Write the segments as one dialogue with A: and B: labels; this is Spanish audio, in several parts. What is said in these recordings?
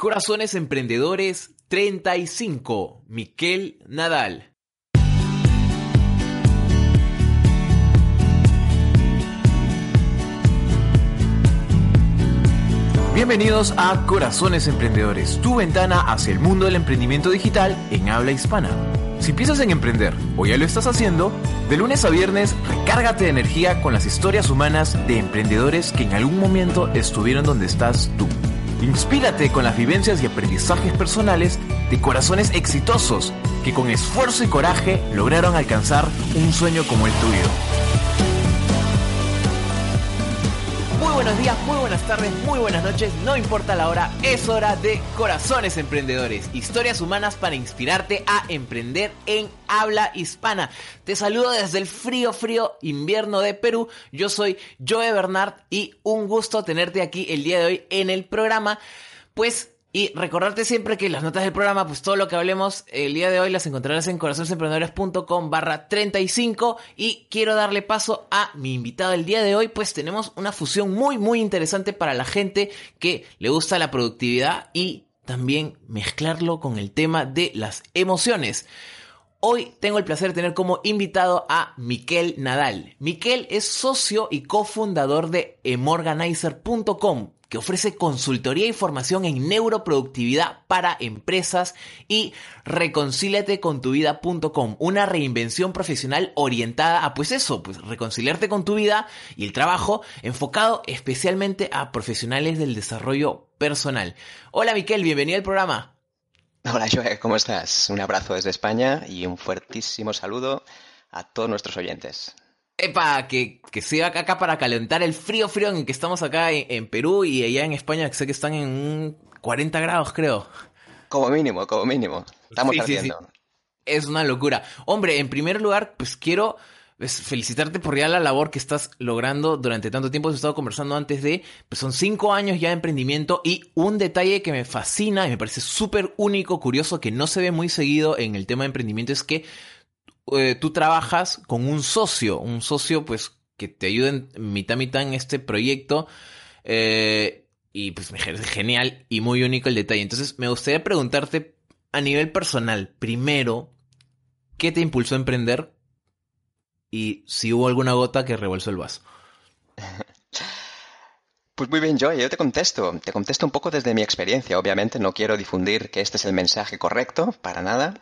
A: Corazones Emprendedores 35, Miquel Nadal. Bienvenidos a Corazones Emprendedores, tu ventana hacia el mundo del emprendimiento digital en habla hispana. Si piensas en emprender o ya lo estás haciendo, de lunes a viernes recárgate de energía con las historias humanas de emprendedores que en algún momento estuvieron donde estás tú. Inspírate con las vivencias y aprendizajes personales de corazones exitosos que con esfuerzo y coraje lograron alcanzar un sueño como el tuyo. Buenos días, muy buenas tardes, muy buenas noches, no importa la hora, es hora de Corazones Emprendedores, historias humanas para inspirarte a emprender en habla hispana. Te saludo desde el frío, frío invierno de Perú, yo soy Joe Bernard y un gusto tenerte aquí el día de hoy en el programa, pues y recordarte siempre que las notas del programa, pues todo lo que hablemos el día de hoy las encontrarás en corazonesemprendedores.com barra 35 y quiero darle paso a mi invitado el día de hoy, pues tenemos una fusión muy muy interesante para la gente que le gusta la productividad y también mezclarlo con el tema de las emociones. Hoy tengo el placer de tener como invitado a Miquel Nadal. Miquel es socio y cofundador de emorganizer.com, que ofrece consultoría y formación en neuroproductividad para empresas y reconcíliate una reinvención profesional orientada a pues eso, pues reconciliarte con tu vida y el trabajo enfocado especialmente a profesionales del desarrollo personal. Hola Miquel, bienvenido al programa.
B: Hola Joe, ¿cómo estás? Un abrazo desde España y un fuertísimo saludo a todos nuestros oyentes.
A: Epa, que, que sea acá para calentar el frío frío en que estamos acá en, Perú y allá en España, que sé que están en 40 grados, creo.
B: Como mínimo, como mínimo. Estamos haciendo.
A: Es una locura. Hombre, en primer lugar, pues quiero felicitarte por ya la labor que estás logrando durante tanto tiempo. Hemos estado conversando antes de, pues son cinco años ya de emprendimiento y un detalle que me fascina y me parece súper único, curioso, que no se ve muy seguido en el tema de emprendimiento es que eh, tú trabajas con un socio, un socio pues que te ayude mitad mitad en este proyecto. Eh, y pues es genial y muy único el detalle. Entonces me gustaría preguntarte a nivel personal, primero, ¿qué te impulsó a emprender? Y si hubo alguna gota que revolvió el vaso.
B: Pues muy bien, Joy, yo te contesto. Te contesto un poco desde mi experiencia. Obviamente no quiero difundir que este es el mensaje correcto, para nada.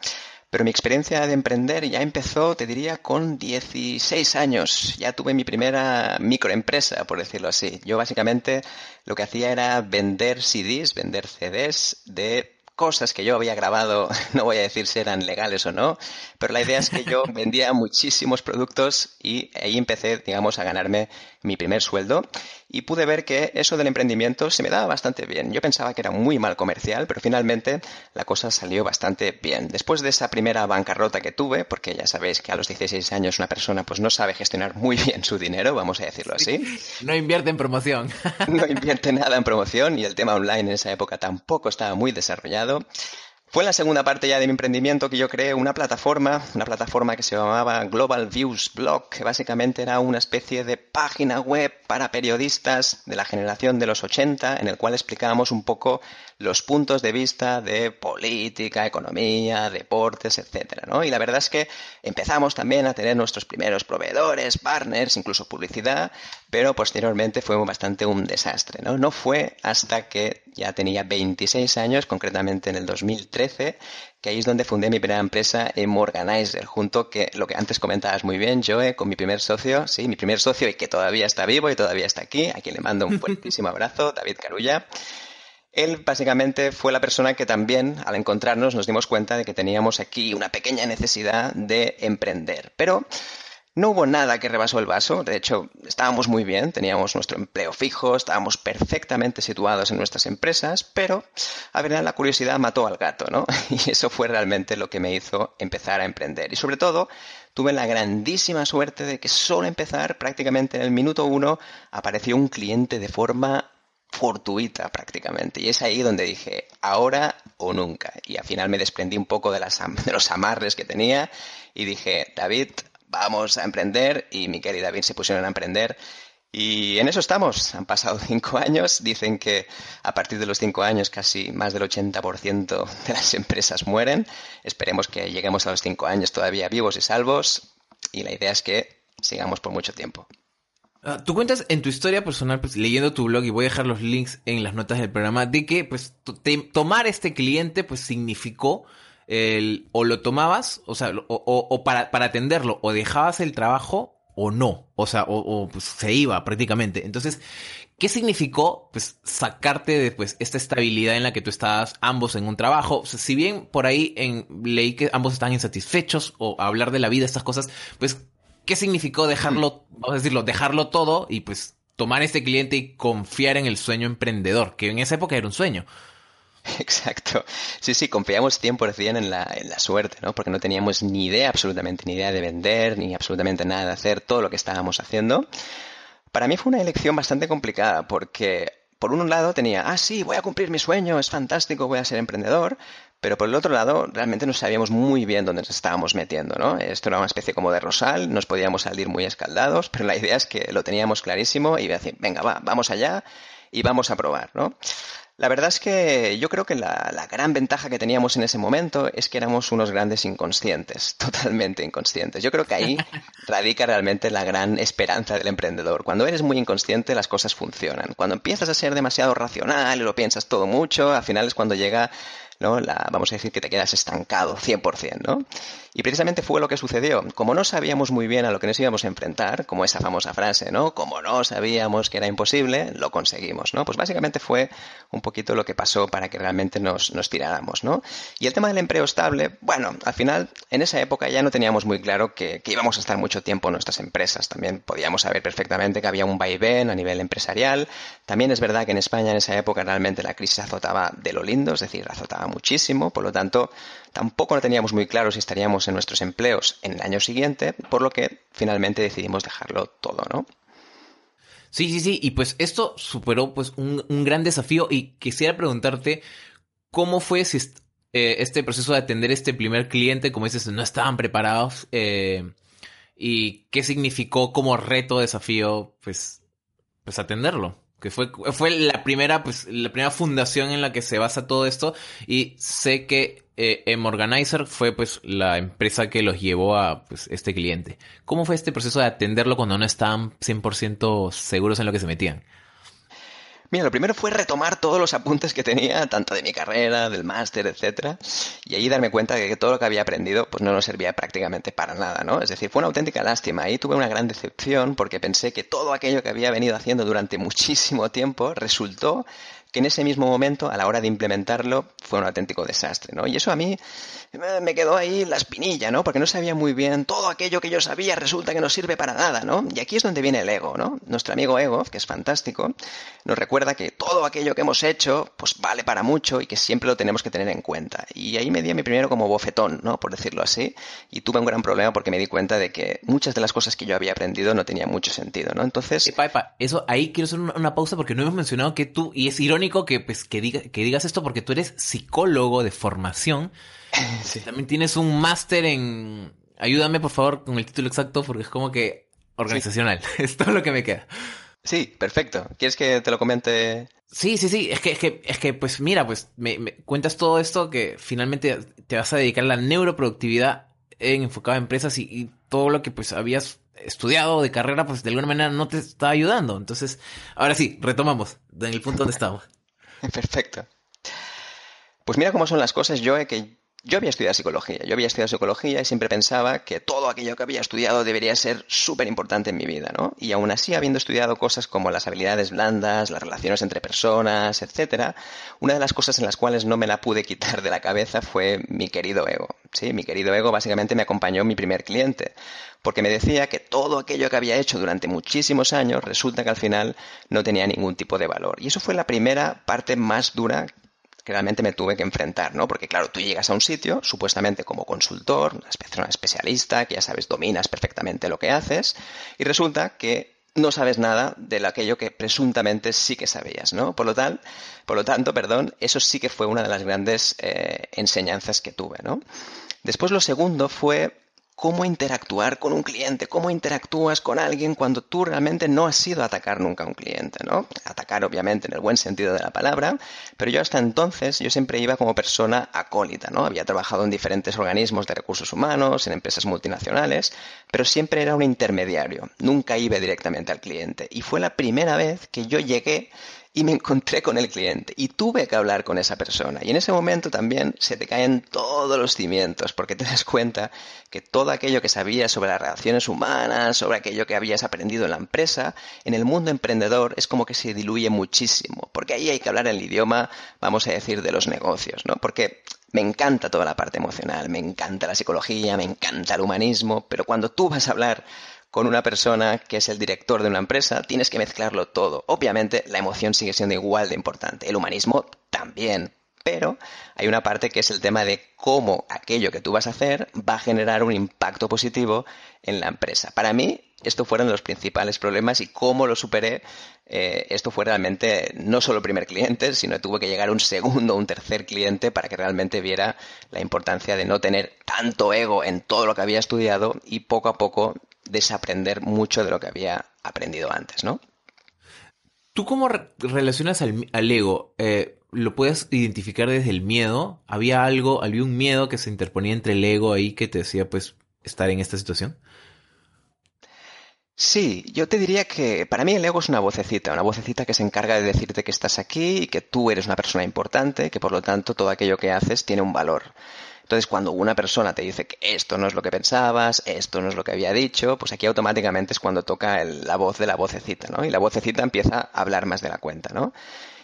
B: Pero mi experiencia de emprender ya empezó, te diría, con 16 años. Ya tuve mi primera microempresa, por decirlo así. Yo básicamente lo que hacía era vender CDs, vender CDs de cosas que yo había grabado, no voy a decir si eran legales o no, pero la idea es que yo vendía muchísimos productos y ahí empecé, digamos, a ganarme mi primer sueldo y pude ver que eso del emprendimiento se me daba bastante bien. Yo pensaba que era muy mal comercial, pero finalmente la cosa salió bastante bien. Después de esa primera bancarrota que tuve, porque ya sabéis que a los 16 años una persona pues no sabe gestionar muy bien su dinero, vamos a decirlo así.
A: No invierte en promoción.
B: No invierte nada en promoción y el tema online en esa época tampoco estaba muy desarrollado. Fue en la segunda parte ya de mi emprendimiento que yo creé una plataforma, una plataforma que se llamaba Global Views Blog, que básicamente era una especie de página web para periodistas de la generación de los 80, en el cual explicábamos un poco los puntos de vista de política, economía, deportes, etcétera, ¿no? Y la verdad es que empezamos también a tener nuestros primeros proveedores, partners, incluso publicidad, pero posteriormente fue bastante un desastre, ¿no? No fue hasta que ya tenía 26 años, concretamente en el 2013, que ahí es donde fundé mi primera empresa, Morganizer, junto que lo que antes comentabas muy bien, Joe, con mi primer socio, sí, mi primer socio y que todavía está vivo y todavía está aquí, a quien le mando un fuertísimo abrazo, David Carulla. Él básicamente fue la persona que también, al encontrarnos, nos dimos cuenta de que teníamos aquí una pequeña necesidad de emprender. Pero no hubo nada que rebasó el vaso, de hecho estábamos muy bien, teníamos nuestro empleo fijo, estábamos perfectamente situados en nuestras empresas, pero a ver, la curiosidad mató al gato, ¿no? Y eso fue realmente lo que me hizo empezar a emprender. Y sobre todo, tuve la grandísima suerte de que solo empezar, prácticamente en el minuto uno, apareció un cliente de forma fortuita prácticamente. Y es ahí donde dije, ahora o nunca. Y al final me desprendí un poco de, las, de los amarres que tenía y dije, David, vamos a emprender. Y Miquel y David se pusieron a emprender. Y en eso estamos. Han pasado cinco años. Dicen que a partir de los cinco años casi más del 80% de las empresas mueren. Esperemos que lleguemos a los cinco años todavía vivos y salvos. Y la idea es que sigamos por mucho tiempo.
A: Ah, tú cuentas en tu historia personal, pues leyendo tu blog, y voy a dejar los links en las notas del programa, de que pues tomar este cliente pues significó el, o lo tomabas, o sea, o, para, para atenderlo, o dejabas el trabajo o no, o sea, o, pues, se iba prácticamente. Entonces, ¿qué significó pues sacarte de pues esta estabilidad en la que tú estabas ambos en un trabajo? si bien por ahí leí que ambos estaban insatisfechos o hablar de la vida, estas cosas, pues ¿qué significó dejarlo, vamos a decirlo, dejarlo todo y pues tomar este cliente y confiar en el sueño emprendedor, que en esa época era un sueño?
B: Exacto. Sí, sí, confiamos 100% en la, en la suerte, ¿no? Porque no teníamos ni idea, absolutamente ni idea de vender, ni absolutamente nada de hacer todo lo que estábamos haciendo. Para mí fue una elección bastante complicada porque por un lado tenía, ah, sí, voy a cumplir mi sueño, es fantástico, voy a ser emprendedor, pero por el otro lado, realmente no sabíamos muy bien dónde nos estábamos metiendo, ¿no? Esto era una especie como de rosal, nos podíamos salir muy escaldados, pero la idea es que lo teníamos clarísimo y decir, venga, va, vamos allá y vamos a probar, ¿no? La verdad es que yo creo que la, la, gran ventaja que teníamos en ese momento es que éramos unos grandes inconscientes, totalmente inconscientes. Yo creo que ahí radica realmente la gran esperanza del emprendedor. Cuando eres muy inconsciente las cosas funcionan. Cuando empiezas a ser demasiado racional y lo piensas todo mucho, al final es cuando llega ¿no? La, vamos a decir que te quedas estancado 100%, ¿no? Y precisamente fue lo que sucedió. Como no sabíamos muy bien a lo que nos íbamos a enfrentar, como esa famosa frase, ¿no? Como no sabíamos que era imposible, lo conseguimos, ¿no? Pues básicamente fue un poquito lo que pasó para que realmente nos, nos tiráramos, ¿no? Y el tema del empleo estable, bueno, al final, en esa época ya no teníamos muy claro que, que íbamos a estar mucho tiempo en nuestras empresas. También podíamos saber perfectamente que había un vaivén a nivel empresarial. También es verdad que en España en esa época realmente la crisis azotaba de lo lindo, es decir, azotaba muchísimo, por lo tanto, tampoco no teníamos muy claro si estaríamos en nuestros empleos en el año siguiente, por lo que finalmente decidimos dejarlo todo, ¿no?
A: Sí, sí, sí, y pues esto superó pues un, gran desafío y quisiera preguntarte cómo fue si eh, este proceso de atender este primer cliente, como dices, no estaban preparados eh, y qué significó como reto, desafío, pues, pues atenderlo que fue, fue la primera, pues, la primera fundación en la que se basa todo esto. Y sé que eh, M-Organizer fue pues la empresa que los llevó a pues, este cliente. ¿Cómo fue este proceso de atenderlo cuando no estaban 100% seguros en lo que se metían?
B: Mira, lo primero fue retomar todos los apuntes que tenía, tanto de mi carrera, del máster, etcétera, y ahí darme cuenta de que todo lo que había aprendido pues no nos servía prácticamente para nada, ¿no? Es decir, fue una auténtica lástima. Ahí tuve una gran decepción porque pensé que todo aquello que había venido haciendo durante muchísimo tiempo resultó que en ese mismo momento, a la hora de implementarlo, fue un auténtico desastre, ¿no? Y eso a mí me quedó ahí la espinilla, ¿no? Porque no sabía muy bien todo aquello que yo sabía resulta que no sirve para nada, ¿no? Y aquí es donde viene el ego, ¿no? Nuestro amigo ego, que es fantástico, nos recuerda que todo aquello que hemos hecho, pues vale para mucho y que siempre lo tenemos que tener en cuenta. Y ahí me di a mi primero como bofetón, ¿no? Por decirlo así, y tuve un gran problema porque me di cuenta de que muchas de las cosas que yo había aprendido no tenían mucho sentido, ¿no? Entonces...
A: Epa, epa, eso ahí quiero hacer una, pausa porque no hemos mencionado que tú, y es irónico que, pues, que, diga, que digas esto porque tú eres psicólogo de formación, También tienes un máster en... Ayúdame por favor con el título exacto porque es como que organizacional. es todo lo que me queda.
B: Sí, perfecto. ¿Quieres que te lo comente?
A: Sí, sí, sí. Es que, es que, es que pues mira, pues me, cuentas todo esto que finalmente te vas a dedicar a la neuroproductividad en enfocado a empresas y, todo lo que pues habías estudiado de carrera, pues de alguna manera no te está ayudando. Entonces, ahora sí, retomamos en el punto donde estamos.
B: Perfecto. Pues mira cómo son las cosas, Joe, que yo había estudiado psicología, yo había estudiado psicología y siempre pensaba que todo aquello que había estudiado debería ser súper importante en mi vida, ¿no? Y aún así, habiendo estudiado cosas como las habilidades blandas, las relaciones entre personas, etcétera, una de las cosas en las cuales no me la pude quitar de la cabeza fue mi querido ego. Sí, mi querido ego básicamente me acompañó mi primer cliente, porque me decía que todo aquello que había hecho durante muchísimos años resulta que al final no tenía ningún tipo de valor. Y eso fue la primera parte más dura que realmente me tuve que enfrentar, ¿no? Porque claro, tú llegas a un sitio, supuestamente como consultor, una persona especialista, que ya sabes, dominas perfectamente lo que haces, y resulta que no sabes nada de aquello que presuntamente sí que sabías, ¿no? Por lo, tal, por lo tanto, perdón, eso sí que fue una de las grandes eh, enseñanzas que tuve, ¿no? Después lo segundo fue cómo interactuar con un cliente, cómo interactúas con alguien cuando tú realmente no has sido atacar nunca a un cliente, ¿no? Atacar obviamente en el buen sentido de la palabra, pero yo hasta entonces yo siempre iba como persona acólita, ¿no? Había trabajado en diferentes organismos de recursos humanos, en empresas multinacionales, pero siempre era un intermediario, nunca iba directamente al cliente y fue la primera vez que yo llegué y me encontré con el cliente y tuve que hablar con esa persona. Y en ese momento también se te caen todos los cimientos porque te das cuenta que todo aquello que sabías sobre las relaciones humanas, sobre aquello que habías aprendido en la empresa, en el mundo emprendedor es como que se diluye muchísimo, porque ahí hay que hablar el idioma, vamos a decir, de los negocios, ¿no? Porque me encanta toda la parte emocional, me encanta la psicología, me encanta el humanismo, pero cuando tú vas a hablar con una persona que es el director de una empresa, tienes que mezclarlo todo. Obviamente la emoción sigue siendo igual de importante, el humanismo también, pero hay una parte que es el tema de cómo aquello que tú vas a hacer va a generar un impacto positivo en la empresa. Para mí, estos fueron los principales problemas y cómo lo superé. Eh, esto fue realmente no solo el primer cliente, sino tuve que llegar un segundo un tercer cliente para que realmente viera la importancia de no tener tanto ego en todo lo que había estudiado y poco a poco desaprender mucho de lo que había aprendido antes, ¿no?
A: ¿Tú cómo relacionas al, ego? Eh, ¿Lo puedes identificar desde el miedo? ¿Había algo, había un miedo que se interponía entre el ego ahí que te decía, pues, estar en esta situación?
B: Sí, yo te diría que para mí el ego es una vocecita, una vocecita que se encarga de decirte que estás aquí y que tú eres una persona importante, que por lo tanto todo aquello que haces tiene un valor. Entonces, cuando una persona te dice que esto no es lo que pensabas, esto no es lo que había dicho, pues aquí automáticamente es cuando toca la voz de la vocecita, ¿no? Y la vocecita empieza a hablar más de la cuenta, ¿no?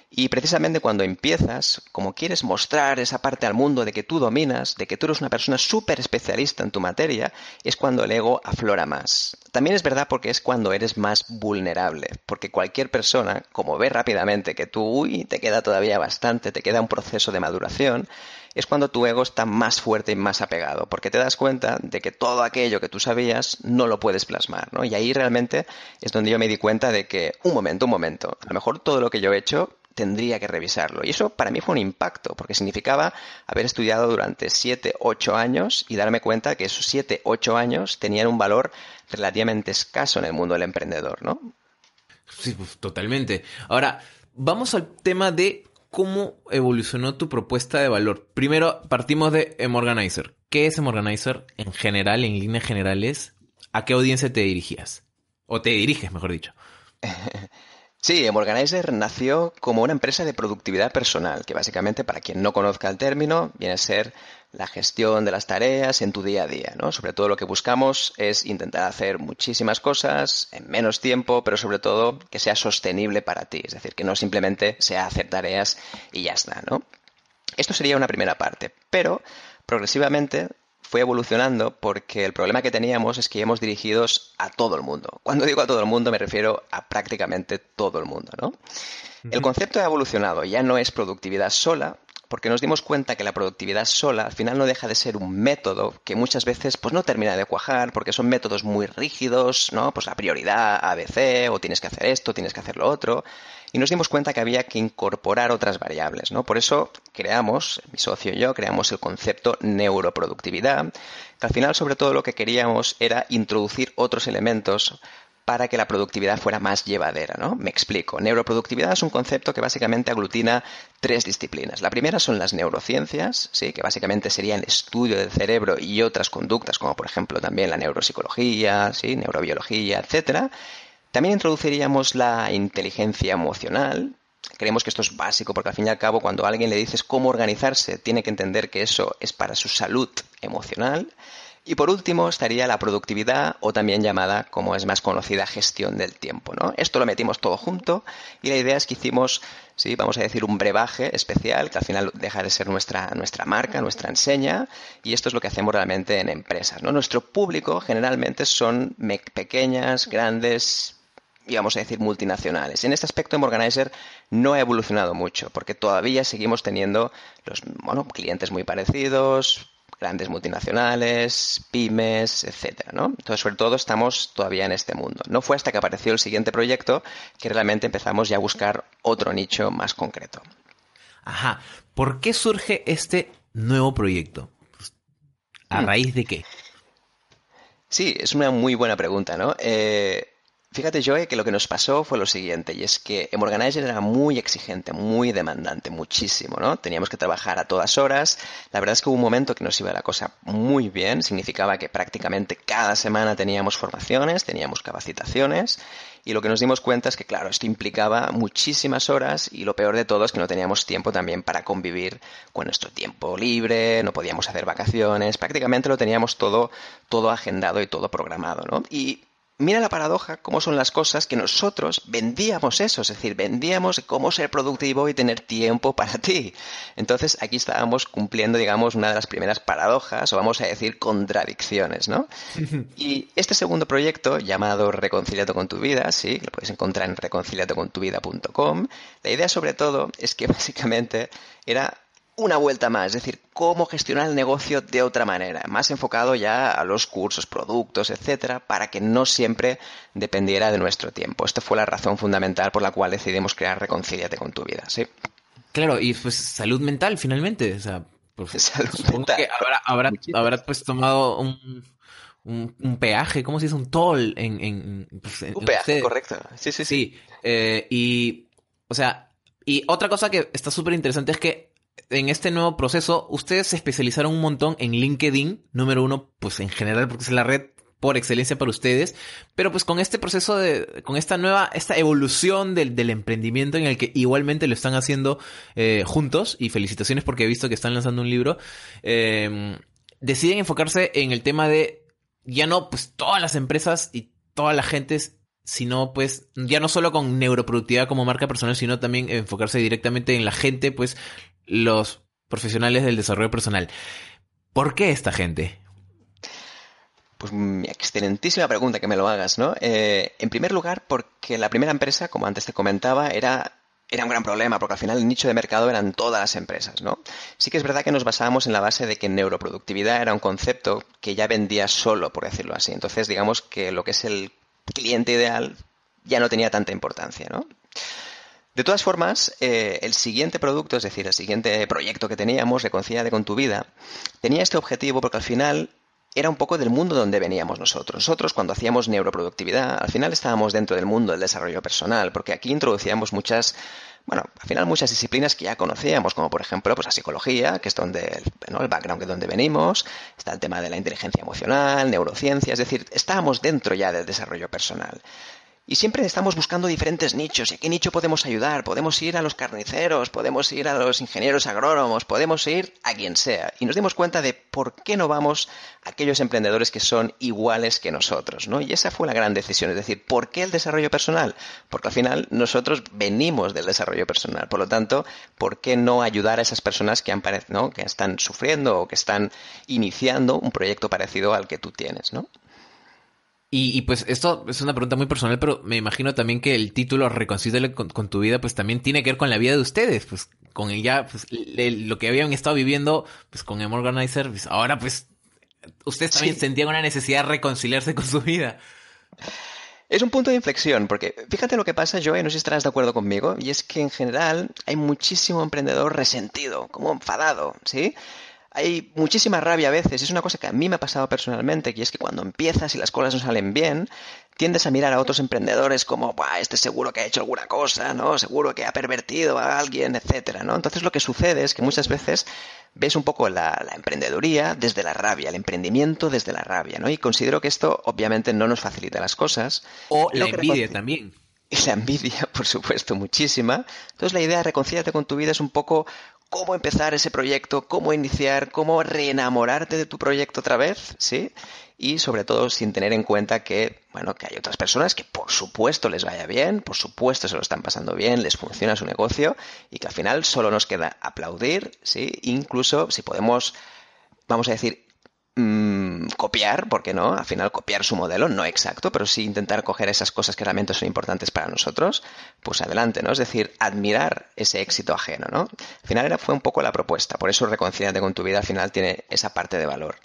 B: Y precisamente cuando empiezas, como quieres mostrar esa parte al mundo de que tú dominas, de que tú eres una persona súper especialista en tu materia, es cuando el ego aflora más. También es verdad porque es cuando eres más vulnerable, porque cualquier persona, como ve rápidamente que tú, uy, te queda todavía bastante, te queda un proceso de maduración, es cuando tu ego está más fuerte y más apegado, porque te das cuenta de que todo aquello que tú sabías no lo puedes plasmar, ¿no? Y ahí realmente es donde yo me di cuenta de que, un momento, un momento, a lo mejor todo lo que yo he hecho tendría que revisarlo. Y eso para mí fue un impacto, porque significaba haber estudiado durante 7, 8 años y darme cuenta que esos 7, 8 años tenían un valor relativamente escaso en el mundo del emprendedor, ¿no?
A: Sí, pues totalmente. Ahora, vamos al tema de cómo evolucionó tu propuesta de valor. Primero, partimos de Emorganizer. ¿Qué es Emorganizer en general, en líneas generales? ¿A qué audiencia te dirigías? O te diriges, mejor dicho.
B: Sí, Emorganizer nació como una empresa de productividad personal, que básicamente, para quien no conozca el término, viene a ser la gestión de las tareas en tu día a día, ¿no? Sobre todo lo que buscamos es intentar hacer muchísimas cosas en menos tiempo, pero sobre todo que sea sostenible para ti, es decir, que no simplemente sea hacer tareas y ya está, ¿no? Esto sería una primera parte, pero progresivamente fue evolucionando porque el problema que teníamos es que íbamos dirigidos a todo el mundo. Cuando digo a todo el mundo me refiero a prácticamente todo el mundo, ¿no? El concepto ha evolucionado, ya no es productividad sola, porque nos dimos cuenta que la productividad sola al final no deja de ser un método que muchas veces pues no termina de cuajar porque son métodos muy rígidos, ¿no? Pues la prioridad ABC o tienes que hacer esto, tienes que hacer lo otro y nos dimos cuenta que había que incorporar otras variables. ¿no? Por eso creamos, mi socio y yo, creamos el concepto neuroproductividad, que al final sobre todo lo que queríamos era introducir otros elementos para que la productividad fuera más llevadera, ¿no? Me explico. Neuroproductividad es un concepto que básicamente aglutina tres disciplinas. La primera son las neurociencias, sí, que básicamente sería el estudio del cerebro y otras conductas, como por ejemplo también la neuropsicología, sí, neurobiología, etcétera. También introduciríamos la inteligencia emocional. Creemos que esto es básico porque al fin y al cabo cuando a alguien le dices cómo organizarse, tiene que entender que eso es para su salud emocional. Y por último estaría la productividad o también llamada, como es más conocida, gestión del tiempo. ¿no? Esto lo metimos todo junto y la idea es que hicimos, sí, vamos a decir, un brebaje especial que al final deja de ser nuestra, nuestra marca, nuestra enseña y esto es lo que hacemos realmente en empresas. ¿no? Nuestro público generalmente son pequeñas, grandes, y vamos a decir multinacionales. En este aspecto, Morganizer no ha evolucionado mucho, porque todavía seguimos teniendo los bueno, clientes muy parecidos, grandes multinacionales, pymes, etcétera, ¿no? Entonces, sobre todo, estamos todavía en este mundo. No fue hasta que apareció el siguiente proyecto que realmente empezamos ya a buscar otro nicho más concreto.
A: Ajá. ¿Por qué surge este nuevo proyecto? ¿A hmm. raíz de qué?
B: Sí, es una muy buena pregunta, ¿no? Eh, Fíjate, Joe, que lo que nos pasó fue lo siguiente, y es que Emorganizer era muy exigente, muy demandante, muchísimo, ¿no? Teníamos que trabajar a todas horas. La verdad es que hubo un momento que nos iba la cosa muy bien, significaba que prácticamente cada semana teníamos formaciones, teníamos capacitaciones, y lo que nos dimos cuenta es que, claro, esto implicaba muchísimas horas y lo peor de todo es que no teníamos tiempo también para convivir con nuestro tiempo libre, no podíamos hacer vacaciones, prácticamente lo teníamos todo, todo agendado y todo programado, ¿no? Y mira la paradoja, cómo son las cosas que nosotros vendíamos eso, es decir, vendíamos cómo ser productivo y tener tiempo para ti. Entonces aquí estábamos cumpliendo, digamos, una de las primeras paradojas, o vamos a decir contradicciones, ¿no? y este segundo proyecto, llamado Reconciliado con tu vida, sí, que lo puedes encontrar en reconciliadocontuvida.com, la idea sobre todo es que básicamente era una vuelta más, es decir, cómo gestionar el negocio de otra manera, más enfocado ya a los cursos, productos, etcétera, para que no siempre dependiera de nuestro tiempo. Esta fue la razón fundamental por la cual decidimos crear Reconcíliate con tu vida, ¿sí?
A: Claro, y pues salud mental finalmente, o sea, pues, supongo que habrá, pues tomado un, un, peaje, ¿cómo se dice? Un toll en... en,
B: pues, un peaje, correcto. Sí, sí, sí.
A: Sí, eh, y, o sea, y otra cosa que está súper interesante es que en este nuevo proceso, ustedes se especializaron un montón en LinkedIn, número uno, pues en general, porque es la red por excelencia para ustedes, pero pues con este proceso de, con esta nueva, esta evolución del, del emprendimiento en el que igualmente lo están haciendo eh, juntos, y felicitaciones porque he visto que están lanzando un libro, eh, deciden enfocarse en el tema de ya no, pues todas las empresas y toda la gente sino pues ya no solo con neuroproductividad como marca personal, sino también enfocarse directamente en la gente, pues los profesionales del desarrollo personal. ¿Por qué esta gente?
B: Pues mi excelentísima pregunta que me lo hagas, ¿no? Eh, en primer lugar, porque la primera empresa, como antes te comentaba, era, era un gran problema, porque al final el nicho de mercado eran todas las empresas, ¿no? Sí que es verdad que nos basábamos en la base de que neuroproductividad era un concepto que ya vendía solo, por decirlo así. Entonces, digamos que lo que es el cliente ideal ya no tenía tanta importancia, ¿no? De todas formas, eh, el siguiente producto, es decir, el siguiente proyecto que teníamos, Reconcíliate con tu vida, tenía este objetivo porque al final era un poco del mundo donde veníamos nosotros. Nosotros cuando hacíamos neuroproductividad, al final estábamos dentro del mundo del desarrollo personal, porque aquí introducíamos muchas, bueno, al final muchas disciplinas que ya conocíamos, como por ejemplo pues la psicología, que es donde el background que es donde venimos, está el tema de la inteligencia emocional, neurociencia, es decir, estábamos dentro ya del desarrollo personal. Y siempre estamos buscando diferentes nichos. ¿Y a qué nicho podemos ayudar? Podemos ir a los carniceros, podemos ir a los ingenieros agrónomos, podemos ir a quien sea. Y nos dimos cuenta de por qué no vamos a aquellos emprendedores que son iguales que nosotros, ¿no? Y esa fue la gran decisión. Es decir, ¿por qué el desarrollo personal? Porque al final nosotros venimos del desarrollo personal. Por lo tanto, ¿por qué no ayudar a esas personas que, han ¿no? que están sufriendo o que están iniciando un proyecto parecido al que tú tienes, ¿no?
A: Y, pues esto es una pregunta muy personal, pero me imagino también que el título Reconcíliate con, tu vida, pues también tiene que ver con la vida de ustedes, pues con el ya, pues lo que habían estado viviendo, pues con Emorganizer, pues ahora pues ustedes también sentían una necesidad de reconciliarse con su vida.
B: Es un punto de inflexión, porque fíjate lo que pasa, Joe, no sé si estarás de acuerdo conmigo, y es que en general hay muchísimo emprendedor resentido, como enfadado, ¿sí? Hay muchísima rabia a veces. Es una cosa que a mí me ha pasado personalmente, y es que cuando empiezas y las cosas no salen bien, tiendes a mirar a otros emprendedores como, Buah, este seguro que ha hecho alguna cosa, ¿no? Seguro que ha pervertido a alguien, etcétera, ¿no? Entonces lo que sucede es que muchas veces ves un poco la, la, emprendeduría desde la rabia, el emprendimiento desde la rabia, ¿no? Y considero que esto obviamente no nos facilita las cosas.
A: O la envidia también.
B: Y la envidia, por supuesto, muchísima. Entonces la idea de reconciliarte con tu vida es un poco cómo empezar ese proyecto, cómo iniciar, cómo reenamorarte de tu proyecto otra vez, ¿sí? Y sobre todo sin tener en cuenta que, bueno, que hay otras personas que por supuesto les vaya bien, por supuesto se lo están pasando bien, les funciona su negocio y que al final solo nos queda aplaudir, ¿sí? Incluso si podemos, vamos a decir, Mm, copiar, porque no, al final copiar su modelo, no exacto, pero sí intentar coger esas cosas que realmente son importantes para nosotros, pues adelante, ¿no? Es decir, admirar ese éxito ajeno, ¿no? Al final era, fue un poco la propuesta, por eso reconciliarte con tu vida al final tiene esa parte de valor.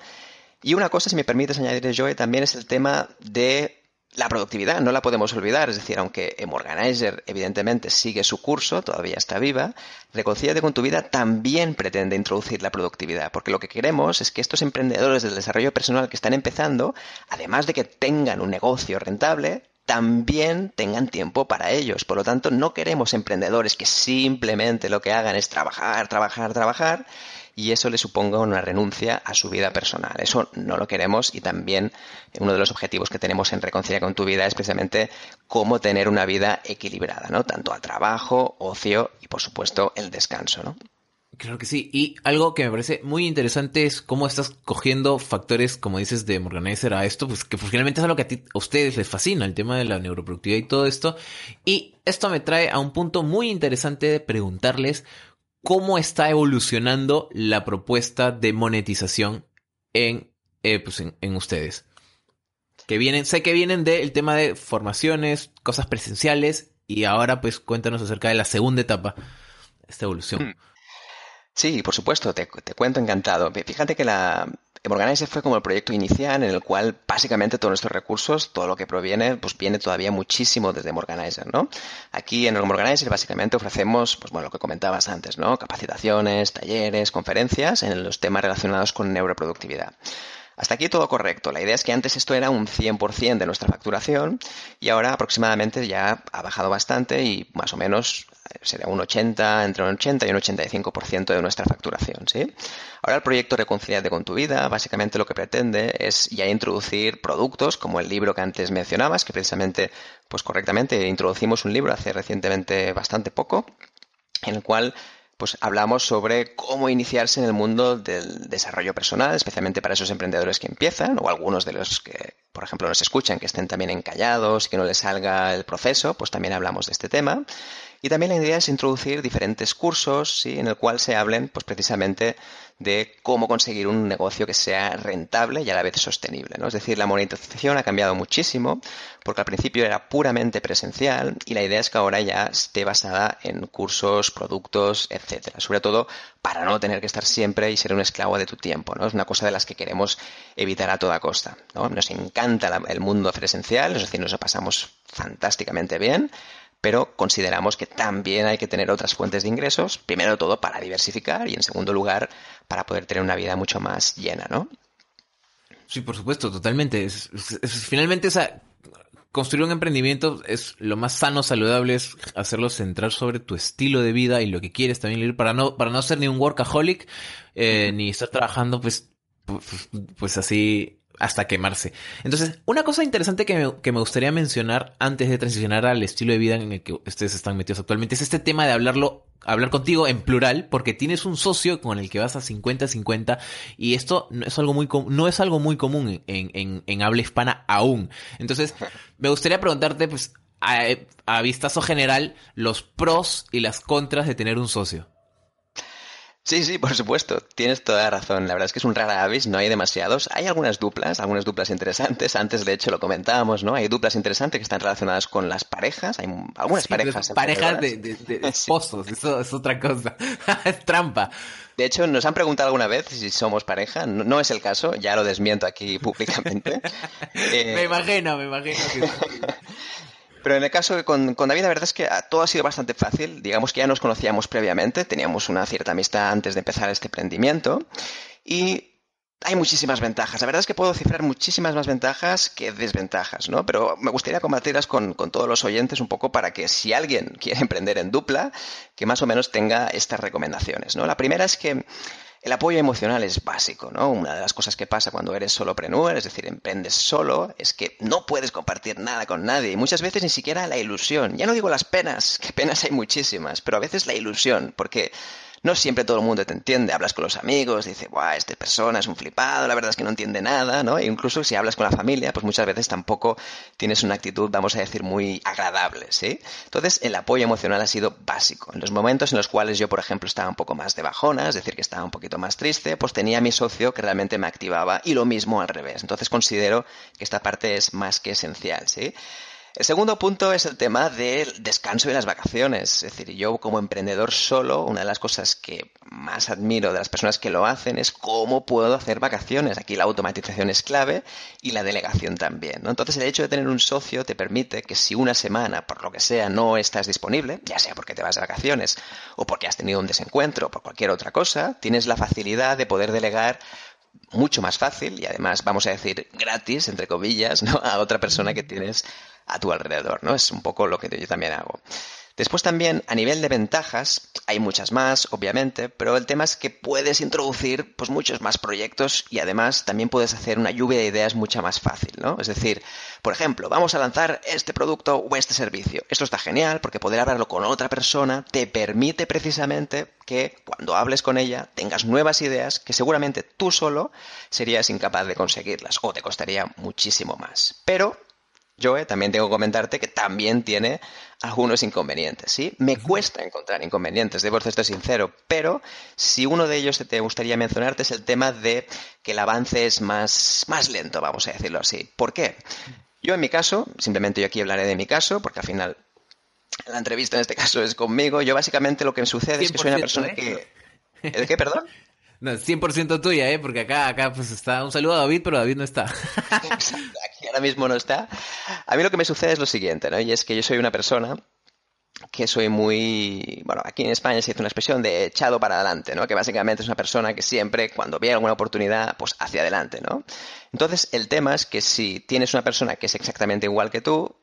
B: Y una cosa, si me permites añadir, Joe, también es el tema de la productividad no la podemos olvidar, es decir, aunque Morganizer evidentemente sigue su curso, todavía está viva, Reconcíliate con tu vida también pretende introducir la productividad, porque lo que queremos es que estos emprendedores del desarrollo personal que están empezando, además de que tengan un negocio rentable, también tengan tiempo para ellos. Por lo tanto, no queremos emprendedores que simplemente lo que hagan es trabajar, trabajar, trabajar y eso le suponga una renuncia a su vida personal. Eso no lo queremos y también uno de los objetivos que tenemos en Reconcilia con tu vida es precisamente cómo tener una vida equilibrada, ¿no? Tanto al trabajo, ocio y por supuesto el descanso, ¿no?
A: Claro que sí. Y algo que me parece muy interesante es cómo estás cogiendo factores, como dices, de Morganizer a esto, pues que pues, finalmente es algo que a, ti, a ustedes les fascina, el tema de la neuroproductividad y todo esto. Y esto me trae a un punto muy interesante de preguntarles cómo está evolucionando la propuesta de monetización en, eh, pues en, ustedes. Que vienen, sé que vienen del tema de formaciones, cosas presenciales, y ahora pues cuéntanos acerca de la segunda etapa, esta evolución. Hmm.
B: Sí, por supuesto, te, cuento encantado. Fíjate que la, Morganizer fue como el proyecto inicial en el cual básicamente todos nuestros recursos, todo lo que proviene, pues viene todavía muchísimo desde Morganizer, ¿no? Aquí en el Morganizer básicamente ofrecemos, pues bueno, lo que comentabas antes, ¿no? Capacitaciones, talleres, conferencias en los temas relacionados con neuroproductividad. Hasta aquí todo correcto. La idea es que antes esto era un 100% de nuestra facturación y ahora aproximadamente ya ha bajado bastante y más o menos eh, sería un 80, entre un 80 y un 85% de nuestra facturación, ¿sí? Ahora el proyecto Reconciliate con tu vida básicamente lo que pretende es ya introducir productos como el libro que antes mencionabas, que precisamente, pues correctamente, introducimos un libro hace recientemente bastante poco, en el cual pues hablamos sobre cómo iniciarse en el mundo del desarrollo personal, especialmente para esos emprendedores que empiezan, o algunos de los que, por ejemplo, nos escuchan, que estén también encallados y que no les salga el proceso, pues también hablamos de este tema. Y también la idea es introducir diferentes cursos ¿sí? en el cual se hablen pues, precisamente de cómo conseguir un negocio que sea rentable y a la vez sostenible. ¿no? Es decir, la monetización ha cambiado muchísimo porque al principio era puramente presencial y la idea es que ahora ya esté basada en cursos, productos, etcétera. Sobre todo para no tener que estar siempre y ser un esclavo de tu tiempo. ¿no? Es una cosa de las que queremos evitar a toda costa. ¿no? Nos encanta el mundo presencial, es decir, nos lo pasamos fantásticamente bien, pero consideramos que también hay que tener otras fuentes de ingresos, primero de todo para diversificar y en segundo lugar para poder tener una vida mucho más llena, ¿no?
A: Sí, por supuesto, totalmente. Es, finalmente esa construir un emprendimiento es lo más sano, saludable, es hacerlo centrar sobre tu estilo de vida y lo que quieres también para no para no ser ni un workaholic eh, ni estar trabajando pues, pues pues así hasta quemarse. Entonces, una cosa interesante que me, que me, gustaría mencionar antes de transicionar al estilo de vida en el que ustedes están metidos actualmente es este tema de hablarlo, hablar contigo en plural, porque tienes un socio con el que vas a 50-50 y esto no es algo muy, no es algo muy común en, en, en habla hispana aún. Entonces, me gustaría preguntarte, pues, a, a vistazo general, los pros y las contras de tener un socio.
B: Sí, sí, por supuesto. Tienes toda la razón. La verdad es que es un rara avis, no hay demasiados. Hay algunas duplas, algunas duplas interesantes. Antes, de hecho, lo comentábamos, ¿no? Hay duplas interesantes que están relacionadas con las parejas. Hay algunas parejas.
A: Parejas de, esposos, eso es otra cosa. es trampa.
B: De hecho, nos han preguntado alguna vez si somos pareja. No, es el caso, ya lo desmiento aquí públicamente.
A: Me imagino, me imagino que...
B: Pero en el caso de con, con, David, la verdad es que todo ha sido bastante fácil. Digamos que ya nos conocíamos previamente, teníamos una cierta amistad antes de empezar este emprendimiento. Y hay muchísimas ventajas. La verdad es que puedo cifrar muchísimas más ventajas que desventajas, ¿no? Pero me gustaría compartirlas con, con, todos los oyentes un poco para que si alguien quiere emprender en dupla, que más o menos tenga estas recomendaciones, ¿no? La primera es que el apoyo emocional es básico, ¿no? Una de las cosas que pasa cuando eres solopreneur, es decir, emprendes solo, es que no puedes compartir nada con nadie y muchas veces ni siquiera la ilusión. Ya no digo las penas, que penas hay muchísimas, pero a veces la ilusión, porque no siempre todo el mundo te entiende. Hablas con los amigos, dice, guau, esta persona es un flipado, la verdad es que no entiende nada, ¿no? E incluso si hablas con la familia, pues muchas veces tampoco tienes una actitud, vamos a decir, muy agradable, ¿sí? Entonces, el apoyo emocional ha sido básico. En los momentos en los cuales yo, por ejemplo, estaba un poco más de bajona, es decir, que estaba un poquito más triste, pues tenía a mi socio que realmente me activaba y lo mismo al revés. Entonces, considero que esta parte es más que esencial, ¿sí? El segundo punto es el tema del descanso y las vacaciones. Es decir, yo como emprendedor solo, una de las cosas que más admiro de las personas que lo hacen es cómo puedo hacer vacaciones. Aquí la automatización es clave y la delegación también. Entonces el hecho de tener un socio te permite que si una semana, por lo que sea, no estás disponible, ya sea porque te vas de vacaciones o porque has tenido un desencuentro o por cualquier otra cosa, tienes la facilidad de poder delegar mucho más fácil y además, vamos a decir, gratis, entre comillas, ¿no? a otra persona que tienes a tu alrededor, ¿no? Es un poco lo que yo también hago. Después también, a nivel de ventajas, hay muchas más, obviamente, pero el tema es que puedes introducir pues, muchos más proyectos y además también puedes hacer una lluvia de ideas mucho más fácil, ¿no? Es decir, por ejemplo, vamos a lanzar este producto o este servicio. Esto está genial porque poder hablarlo con otra persona te permite precisamente que cuando hables con ella tengas nuevas ideas que seguramente tú solo serías incapaz de conseguirlas o te costaría muchísimo más. Pero Joe, también tengo que comentarte que también tiene algunos inconvenientes, ¿sí? Me cuesta encontrar inconvenientes, debo ser sincero, pero si uno de ellos te gustaría mencionarte es el tema de que el avance es más, más lento, vamos a decirlo así. ¿Por qué? Yo en mi caso, simplemente yo aquí hablaré de mi caso, porque al final la entrevista en este caso es conmigo, yo básicamente lo que me sucede es que soy una persona ¿eh? que... ¿De qué, perdón?
A: No, 100% tuya, ¿eh? Porque acá, acá pues está. Un saludo a David, pero David no está.
B: aquí ahora mismo no está. A mí lo que me sucede es lo siguiente, ¿no? Y es que yo soy una persona que soy muy, bueno, aquí en España se dice una expresión de echado para adelante, ¿no? Que básicamente es una persona que siempre, cuando ve alguna oportunidad, pues hacia adelante, ¿no? Entonces, el tema es que si tienes una persona que es exactamente igual que tú,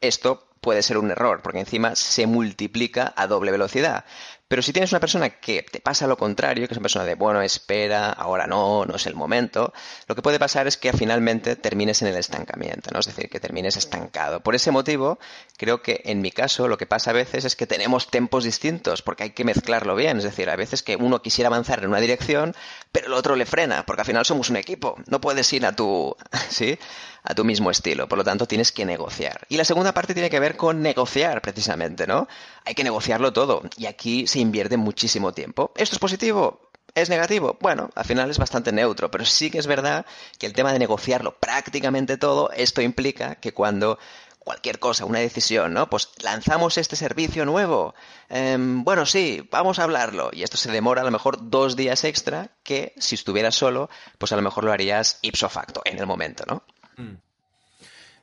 B: esto puede ser un error, porque encima se multiplica a doble velocidad. Pero si tienes una persona que te pasa lo contrario, que es una persona de, bueno, espera, ahora no, no es el momento, lo que puede pasar es que finalmente termines en el estancamiento, ¿no? Es decir, que termines estancado. Por ese motivo, creo que en mi caso lo que pasa a veces es que tenemos tempos distintos, porque hay que mezclarlo bien. Es decir, a veces que uno quisiera avanzar en una dirección, pero el otro le frena, porque al final somos un equipo. No puedes ir a tu, ¿sí? a tu mismo estilo. Por lo tanto, tienes que negociar. Y la segunda parte tiene que ver con negociar, precisamente, ¿no? Hay que negociarlo todo. Y aquí se invierte muchísimo tiempo. ¿Esto es positivo? ¿Es negativo? Bueno, al final es bastante neutro, pero sí que es verdad que el tema de negociarlo prácticamente todo, esto implica que cuando cualquier cosa, una decisión, ¿no? Pues lanzamos este servicio nuevo. Em, bueno, sí, vamos a hablarlo. Y esto se demora a lo mejor dos días extra que si estuvieras solo, pues a lo mejor lo harías ipso facto en el momento, ¿no? Mm.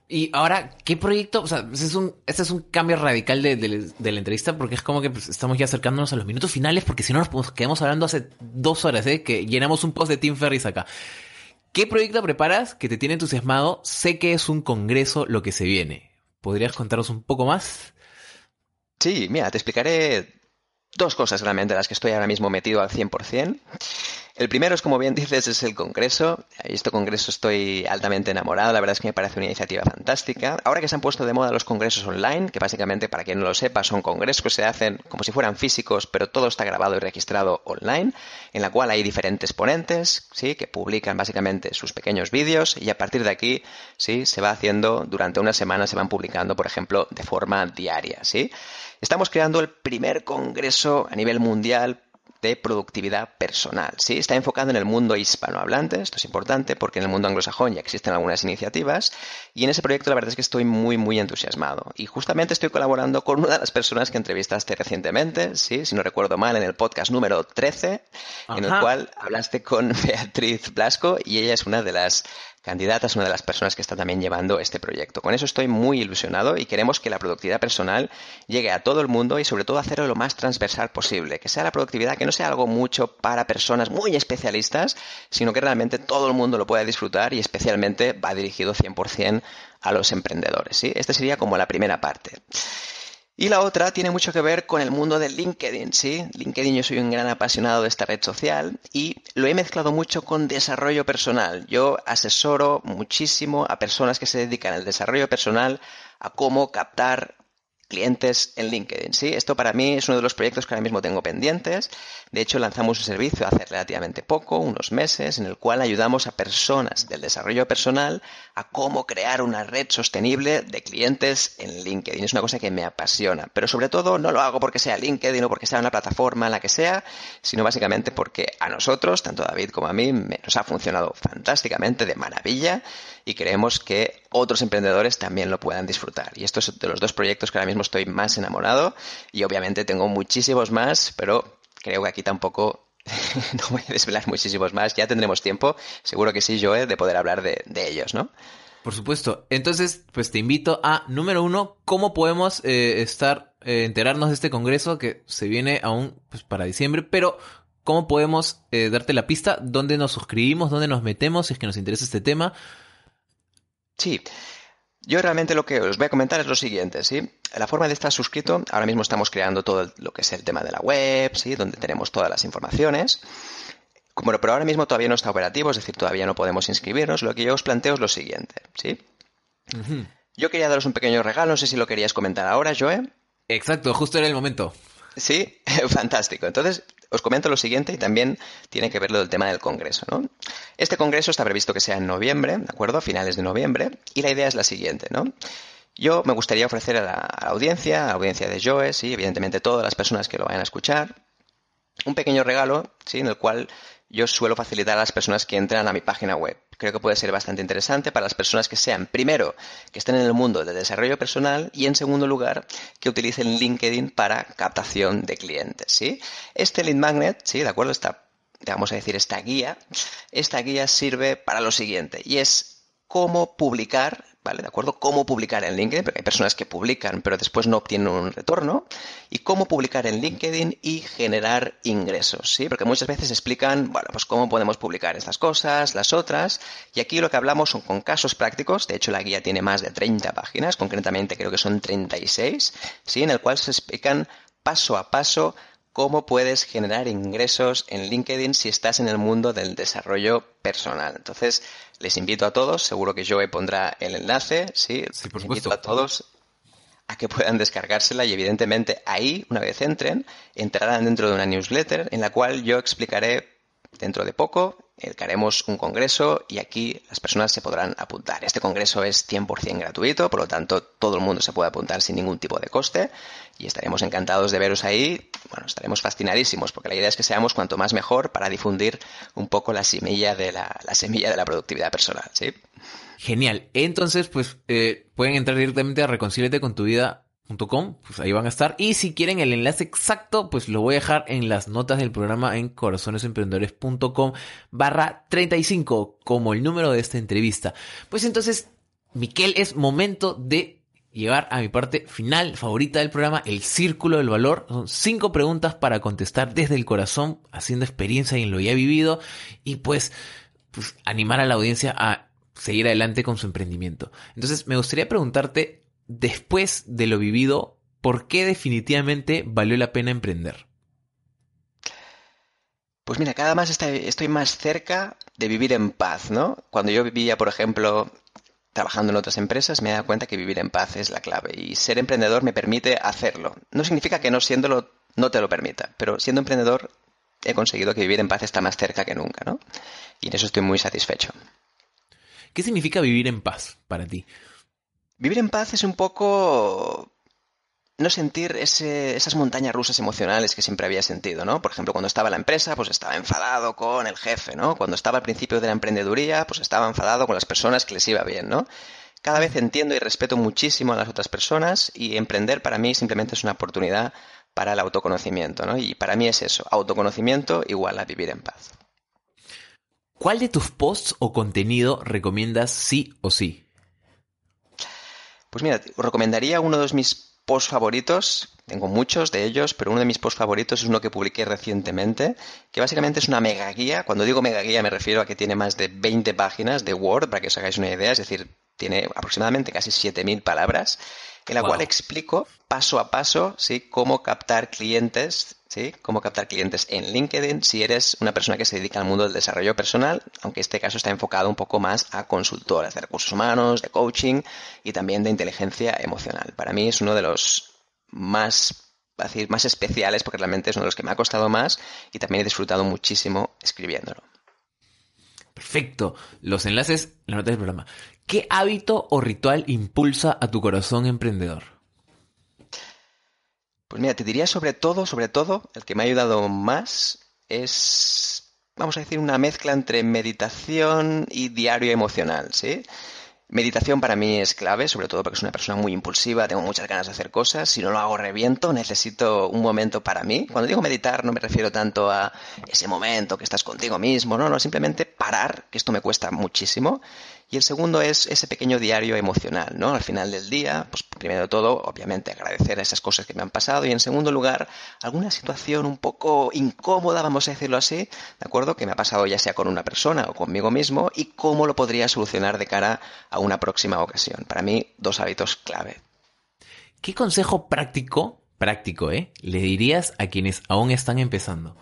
A: Y ahora, ¿qué proyecto? O sea, este es un, este es un cambio radical de, la entrevista porque es como que pues, estamos ya acercándonos a los minutos finales porque si no nos quedamos hablando hace dos horas, ¿eh? Que llenamos un post de Tim Ferris acá. ¿Qué proyecto preparas que te tiene entusiasmado? Sé que es un congreso lo que se viene. ¿Podrías contarnos un poco más?
B: Sí, mira, te explicaré dos cosas realmente las que estoy ahora mismo metido al 100%. El primero es, como bien dices, es el Congreso. Este Congreso estoy altamente enamorado, la verdad es que me parece una iniciativa fantástica. Ahora que se han puesto de moda los congresos online, que básicamente, para quien no lo sepa, son congresos que se hacen como si fueran físicos, pero todo está grabado y registrado online, en la cual hay diferentes ponentes, ¿sí? que publican básicamente sus pequeños vídeos y a partir de aquí, ¿sí? se va haciendo, durante una semana se van publicando, por ejemplo, de forma diaria, ¿sí? Estamos creando el primer congreso a nivel mundial de productividad personal. ¿sí? Está enfocado en el mundo hispanohablante, esto es importante porque en el mundo anglosajón ya existen algunas iniciativas y en ese proyecto la verdad es que estoy muy muy entusiasmado y justamente estoy colaborando con una de las personas que entrevistaste recientemente, ¿sí? si no recuerdo mal, en el podcast número 13, en el cual hablaste con Beatriz Blasco y ella es una de las candidata, es una de las personas que está también llevando este proyecto. Con eso estoy muy ilusionado y queremos que la productividad personal llegue a todo el mundo y sobre todo hacerlo lo más transversal posible, que sea la productividad que no sea algo mucho para personas muy especialistas, sino que realmente todo el mundo lo pueda disfrutar y especialmente va dirigido 100% a los emprendedores. ¿sí? Esta sería como la primera parte. Y la otra tiene mucho que ver con el mundo de LinkedIn, ¿sí? LinkedIn yo soy un gran apasionado de esta red social y lo he mezclado mucho con desarrollo personal. Yo asesoro muchísimo a personas que se dedican al desarrollo personal, a cómo captar clientes en LinkedIn. ¿sí? Esto para mí es uno de los proyectos que ahora mismo tengo pendientes. De hecho, lanzamos un servicio hace relativamente poco, unos meses, en el cual ayudamos a personas del desarrollo personal a cómo crear una red sostenible de clientes en LinkedIn. Es una cosa que me apasiona, pero sobre todo no lo hago porque sea LinkedIn o porque sea una plataforma la que sea, sino básicamente porque a nosotros, tanto a David como a mí, nos ha funcionado fantásticamente, de maravilla, y creemos que otros emprendedores también lo puedan disfrutar. Y esto es de los dos proyectos que ahora mismo estoy más enamorado y obviamente tengo muchísimos más, pero creo que aquí tampoco no voy a desvelar muchísimos más. Ya tendremos tiempo, seguro que sí, Joe, de poder hablar de, ellos, ¿no?
A: Por supuesto. Entonces, pues te invito a, número uno, cómo podemos eh, estar, eh, enterarnos de este congreso que se viene aún pues, para diciembre, pero cómo podemos eh, darte la pista, dónde nos suscribimos, dónde nos metemos, si es que nos interesa este tema.
B: Sí. Yo realmente lo que os voy a comentar es lo siguiente, ¿sí? La forma de estar suscrito, ahora mismo estamos creando todo lo que es el tema de la web, ¿sí? Donde tenemos todas las informaciones. Bueno, pero ahora mismo todavía no está operativo, es decir, todavía no podemos inscribirnos. Lo que yo os planteo es lo siguiente, ¿sí? Yo quería daros un pequeño regalo, no sé si lo querías comentar ahora, Joe.
A: Exacto, justo era el momento.
B: Sí, fantástico. Entonces, os comento lo siguiente y también tiene que ver lo del tema del Congreso. ¿no? Este Congreso está previsto que sea en noviembre, ¿de acuerdo? A finales de noviembre. Y la idea es la siguiente, ¿no? Yo me gustaría ofrecer a la, audiencia, a la audiencia de Joe, y evidentemente todas las personas que lo vayan a escuchar, un pequeño regalo, ¿sí? En el cual yo suelo facilitar a las personas que entran a mi página web. Creo que puede ser bastante interesante para las personas que sean, primero, que estén en el mundo del desarrollo personal y, en segundo lugar, que utilicen LinkedIn para captación de clientes. ¿sí? Este lead magnet, ¿sí? ¿de acuerdo? Esta, vamos a decir, esta guía, esta guía sirve para lo siguiente y es cómo publicar ¿vale? ¿De acuerdo? Cómo publicar en LinkedIn, porque hay personas que publican pero después no obtienen un retorno, y cómo publicar en LinkedIn y generar ingresos, ¿sí? Porque muchas veces explican, bueno, pues cómo podemos publicar estas cosas, las otras, y aquí lo que hablamos son con casos prácticos, de hecho la guía tiene más de 30 páginas, concretamente creo que son 36, ¿sí? En el cual se explican paso a paso cómo puedes generar ingresos en LinkedIn si estás en el mundo del desarrollo personal. Entonces, les invito a todos, seguro que Joe pondrá el enlace, sí,
A: sí por
B: invito a todos a que puedan descargársela y evidentemente ahí, una vez entren, entrarán dentro de una newsletter en la cual yo explicaré dentro de poco que haremos un congreso y aquí las personas se podrán apuntar. Este congreso es 100% gratuito, por lo tanto todo el mundo se puede apuntar sin ningún tipo de coste y estaremos encantados de veros ahí. Bueno, estaremos fascinadísimos porque la idea es que seamos cuanto más mejor para difundir un poco la semilla de la, semilla de la productividad personal, ¿sí?
A: Genial. Entonces, pues eh, pueden entrar directamente a reconciliate con tu vida pues ahí van a estar. Y si quieren el enlace exacto, pues lo voy a dejar en las notas del programa en corazonesemprendedores.com barra 35 como el número de esta entrevista. Pues entonces, Miquel, es momento de llegar a mi parte final favorita del programa, el círculo del valor. Son cinco preguntas para contestar desde el corazón, haciendo experiencia en lo ya vivido y pues, pues animar a la audiencia a seguir adelante con su emprendimiento. Entonces, me gustaría preguntarte después de lo vivido, ¿por qué definitivamente valió la pena emprender?
B: Pues mira, cada vez estoy más cerca de vivir en paz, ¿no? Cuando yo vivía, por ejemplo, trabajando en otras empresas, me he dado cuenta que vivir en paz es la clave y ser emprendedor me permite hacerlo. No significa que no siéndolo no te lo permita, pero siendo emprendedor he conseguido que vivir en paz está más cerca que nunca, ¿no? Y en eso estoy muy satisfecho.
A: ¿Qué significa vivir en paz para ti?
B: Vivir en paz es un poco no sentir esas montañas rusas emocionales que siempre había sentido, ¿no? Por ejemplo, cuando estaba en la empresa, pues estaba enfadado con el jefe, ¿no? Cuando estaba al principio de la emprendeduría, pues estaba enfadado con las personas que les iba bien, ¿no? Cada vez entiendo y respeto muchísimo a las otras personas y emprender para mí simplemente es una oportunidad para el autoconocimiento, ¿no? Y para mí es eso, autoconocimiento igual a vivir en paz.
A: ¿Cuál de tus posts o contenido recomiendas sí o sí?
B: Pues mira, os recomendaría uno de mis posts favoritos. Tengo muchos de ellos, pero uno de mis posts favoritos es uno que publiqué recientemente, que básicamente es una mega guía. Cuando digo mega guía me refiero a que tiene más de 20 páginas de Word, para que os hagáis una idea, es decir, tiene aproximadamente casi 7.000 palabras, en la cual explico paso a paso ¿sí? cómo captar clientes ¿sí? Cómo captar clientes en LinkedIn si eres una persona que se dedica al mundo del desarrollo personal, aunque este caso está enfocado un poco más a consultoras de recursos humanos, de coaching y también de inteligencia emocional. Para mí es uno de los más decir, más especiales porque realmente es uno de los que me ha costado más y también he disfrutado muchísimo escribiéndolo.
A: Perfecto. Los enlaces en la nota del programa. ¿Qué hábito o ritual impulsa a tu corazón emprendedor?
B: Pues mira, te diría sobre todo, sobre todo, el que me ha ayudado más es, vamos a decir, una mezcla entre meditación y diario emocional, ¿sí? Meditación para mí es clave, sobre todo porque soy una persona muy impulsiva, tengo muchas ganas de hacer cosas, si no lo hago reviento, necesito un momento para mí. Cuando digo meditar no me refiero tanto a ese momento que estás contigo mismo, no, no, simplemente parar, que esto me cuesta muchísimo, y el segundo es ese pequeño diario emocional, ¿no? Al final del día, pues primero de todo, obviamente agradecer esas cosas que me han pasado y en segundo lugar, alguna situación un poco incómoda, vamos a decirlo así, ¿de acuerdo? Que me ha pasado ya sea con una persona o conmigo mismo y cómo lo podría solucionar de cara a una próxima ocasión. Para mí, dos hábitos clave.
A: ¿Qué consejo práctico, práctico, eh, le dirías a quienes aún están empezando?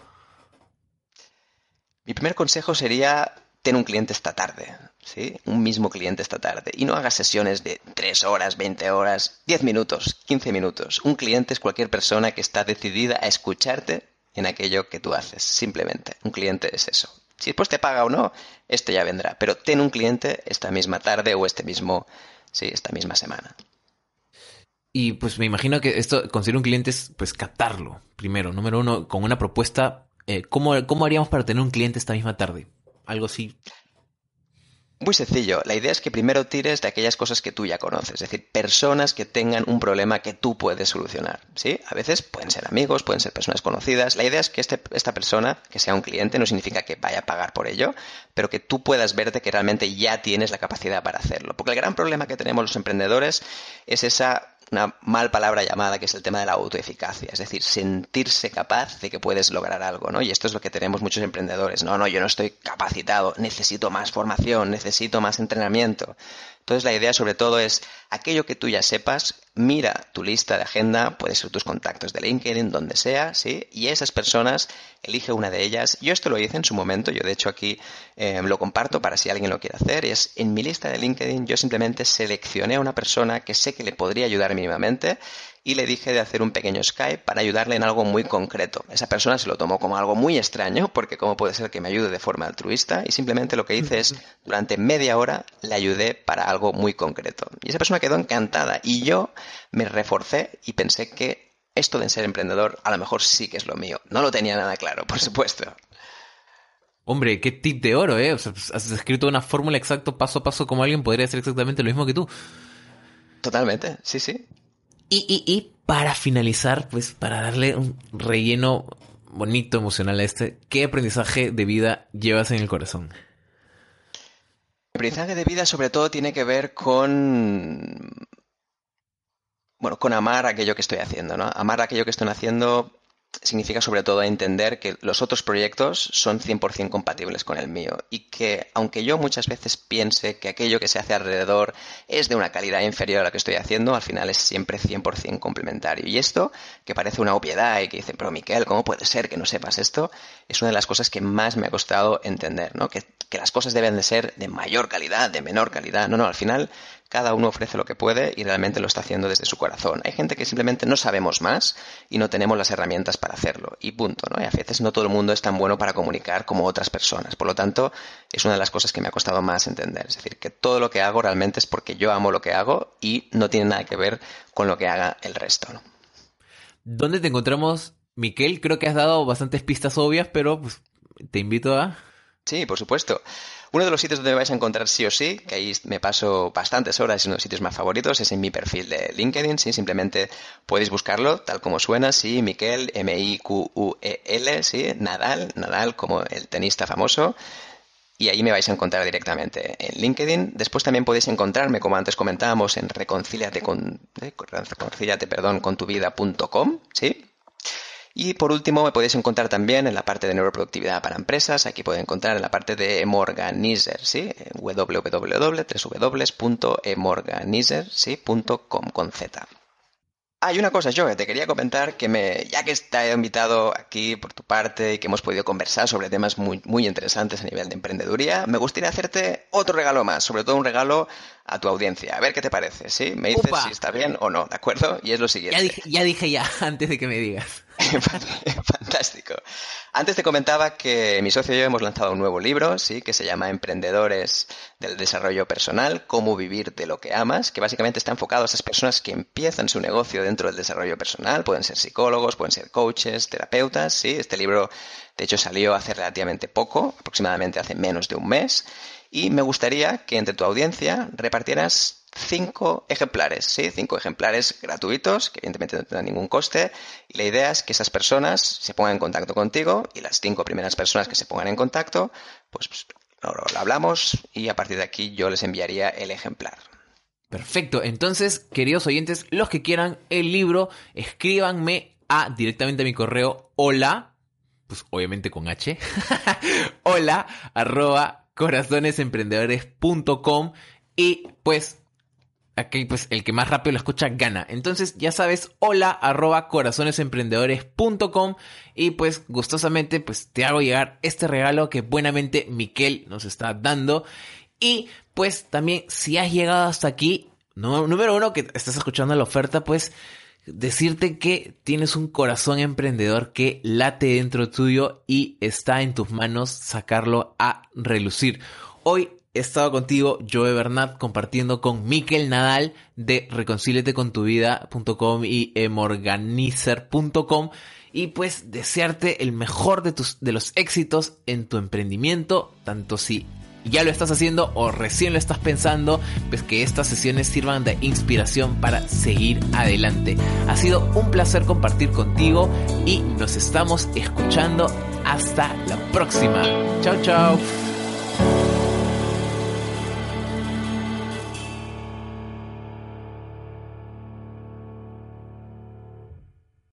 B: Mi primer consejo sería ten un cliente esta tarde, ¿sí? Un mismo cliente esta tarde. Y no hagas sesiones de 3 horas, 20 horas, 10 minutos, 15 minutos. Un cliente es cualquier persona que está decidida a escucharte en aquello que tú haces. Simplemente, un cliente es eso. Si después te paga o no, esto ya vendrá. Pero ten un cliente esta misma tarde o este mismo, sí, esta misma semana.
A: Y pues me imagino que esto, conseguir un cliente es pues captarlo primero. Número uno, con una propuesta. Eh, ¿cómo, ¿Cómo haríamos para tener un cliente esta misma tarde? algo así.
B: Muy sencillo. La idea es que primero tires de aquellas cosas que tú ya conoces, es decir, personas que tengan un problema que tú puedes solucionar. ¿sí? A veces pueden ser amigos, pueden ser personas conocidas. La idea es que este, esta persona, que sea un cliente, no significa que vaya a pagar por ello, pero que tú puedas verte que realmente ya tienes la capacidad para hacerlo. Porque el gran problema que tenemos los emprendedores es esa una mal palabra llamada que es el tema de la autoeficacia, es decir, sentirse capaz de que puedes lograr algo, ¿no? Y esto es lo que tenemos muchos emprendedores. No, no, yo no estoy capacitado, necesito más formación, necesito más entrenamiento. Entonces la idea sobre todo es aquello que tú ya sepas, mira tu lista de agenda, puede ser tus contactos de LinkedIn, donde sea, ¿sí? Y esas personas, elige una de ellas. Yo esto lo hice en su momento, yo de hecho aquí eh, lo comparto para si alguien lo quiere hacer, es en mi lista de LinkedIn yo simplemente seleccioné a una persona que sé que le podría ayudar mínimamente y le dije de hacer un pequeño Skype para ayudarle en algo muy concreto. Esa persona se lo tomó como algo muy extraño, porque cómo puede ser que me ayude de forma altruista, y simplemente lo que hice es, durante media hora, le ayudé para algo muy concreto. Y esa persona quedó encantada, y yo me reforcé y pensé que esto de ser emprendedor a lo mejor sí que es lo mío. No lo tenía nada claro, por supuesto.
A: Hombre, qué tip de oro, ¿eh? O sea, pues, has escrito una fórmula exacta, paso a paso, como alguien podría hacer exactamente lo mismo que tú.
B: Totalmente, sí, sí.
A: Y, y, y para finalizar, pues para darle un relleno bonito, emocional a este, ¿qué aprendizaje de vida llevas en el corazón?
B: El aprendizaje de vida sobre todo tiene que ver con bueno, con amar aquello que estoy haciendo, ¿no? Amar aquello que estoy haciendo significa sobre todo entender que los otros proyectos son 100% compatibles con el mío y que aunque yo muchas veces piense que aquello que se hace alrededor es de una calidad inferior a la que estoy haciendo, al final es siempre 100% complementario. Y esto, que parece una obviedad y que dicen, pero Miquel, ¿cómo puede ser que no sepas esto? Es una de las cosas que más me ha costado entender, ¿no? Que, que las cosas deben de ser de mayor calidad, de menor calidad. No, no, al final cada uno ofrece lo que puede y realmente lo está haciendo desde su corazón. Hay gente que simplemente no sabemos más y no tenemos las herramientas para hacerlo. Y punto, ¿no? Y a veces no todo el mundo es tan bueno para comunicar como otras personas. Por lo tanto, es una de las cosas que me ha costado más entender. Es decir, que todo lo que hago realmente es porque yo amo lo que hago y no tiene nada que ver con lo que haga el resto, ¿no?
A: ¿Dónde te encontramos, Miquel? Creo que has dado bastantes pistas obvias, pero pues, te invito a...
B: Sí, por supuesto. Uno de los sitios donde me vais a encontrar sí o sí, que ahí me paso bastantes horas, es uno de los sitios más favoritos, es en mi perfil de LinkedIn, sí, simplemente podéis buscarlo tal como suena, sí, Miquel, M-I-Q-U-E-L, sí, Nadal, Nadal como el tenista famoso, y ahí me vais a encontrar directamente en LinkedIn. Después también podéis encontrarme, como antes comentábamos, en reconciliate con, eh, perdón, con tu vida.com, ¿sí? Y por último, me podéis encontrar también en la parte de neuroproductividad para empresas. Aquí podéis encontrar en la parte de Emorganizer, ¿sí? www.emorganizer.com con Z. Hay una cosa, yo te quería comentar que me, ya que está invitado aquí por tu parte y que hemos podido conversar sobre temas muy, muy interesantes a nivel de emprendeduría, me gustaría hacerte otro regalo más, sobre todo un regalo a tu audiencia. A ver qué te parece, ¿sí? Me dices si está bien o no, ¿de acuerdo? Y es lo siguiente.
A: Ya dije, ya dije ya, antes de que me digas.
B: Fantástico. Antes te comentaba que mi socio y yo hemos lanzado un nuevo libro, sí, que se llama Emprendedores del Desarrollo Personal, cómo vivir de lo que amas, que básicamente está enfocado a esas personas que empiezan su negocio dentro dentro del desarrollo personal, pueden ser psicólogos, pueden ser coaches, terapeutas, sí, este libro de hecho salió hace relativamente poco, aproximadamente hace menos de un mes, y me gustaría que entre tu audiencia repartieras cinco ejemplares, ¿sí? Cinco ejemplares gratuitos, que evidentemente no tendrán ningún coste. Y la idea es que esas personas se pongan en contacto contigo y las cinco primeras personas que se pongan en contacto, pues, pues lo, hablamos y a partir de aquí yo les enviaría el ejemplar.
A: Perfecto, entonces, queridos oyentes, los que quieran el libro, escríbanme a directamente a mi correo hola, pues obviamente con H, hola corazonesemprendedores.com y pues aquí pues el que más rápido lo escucha gana. Entonces ya sabes, hola arroba corazonesemprendedores.com y pues gustosamente pues te hago llegar este regalo que buenamente Miquel nos está dando. Y pues también si has llegado hasta aquí, número uno que estás escuchando la oferta, pues decirte que tienes un corazón emprendedor que late dentro tuyo y está en tus manos sacarlo a relucir. Hoy he estado contigo, Joe Bernat, compartiendo con Miquel Nadal de reconcílete-con-tu-vida.com y emorganizer.com y pues desearte el mejor de, tus, de los éxitos en tu emprendimiento, tanto si ya lo estás haciendo o recién lo estás pensando, pues que estas sesiones sirvan de inspiración para seguir adelante. Ha sido un placer compartir contigo y nos estamos escuchando hasta la próxima. Chao, chao.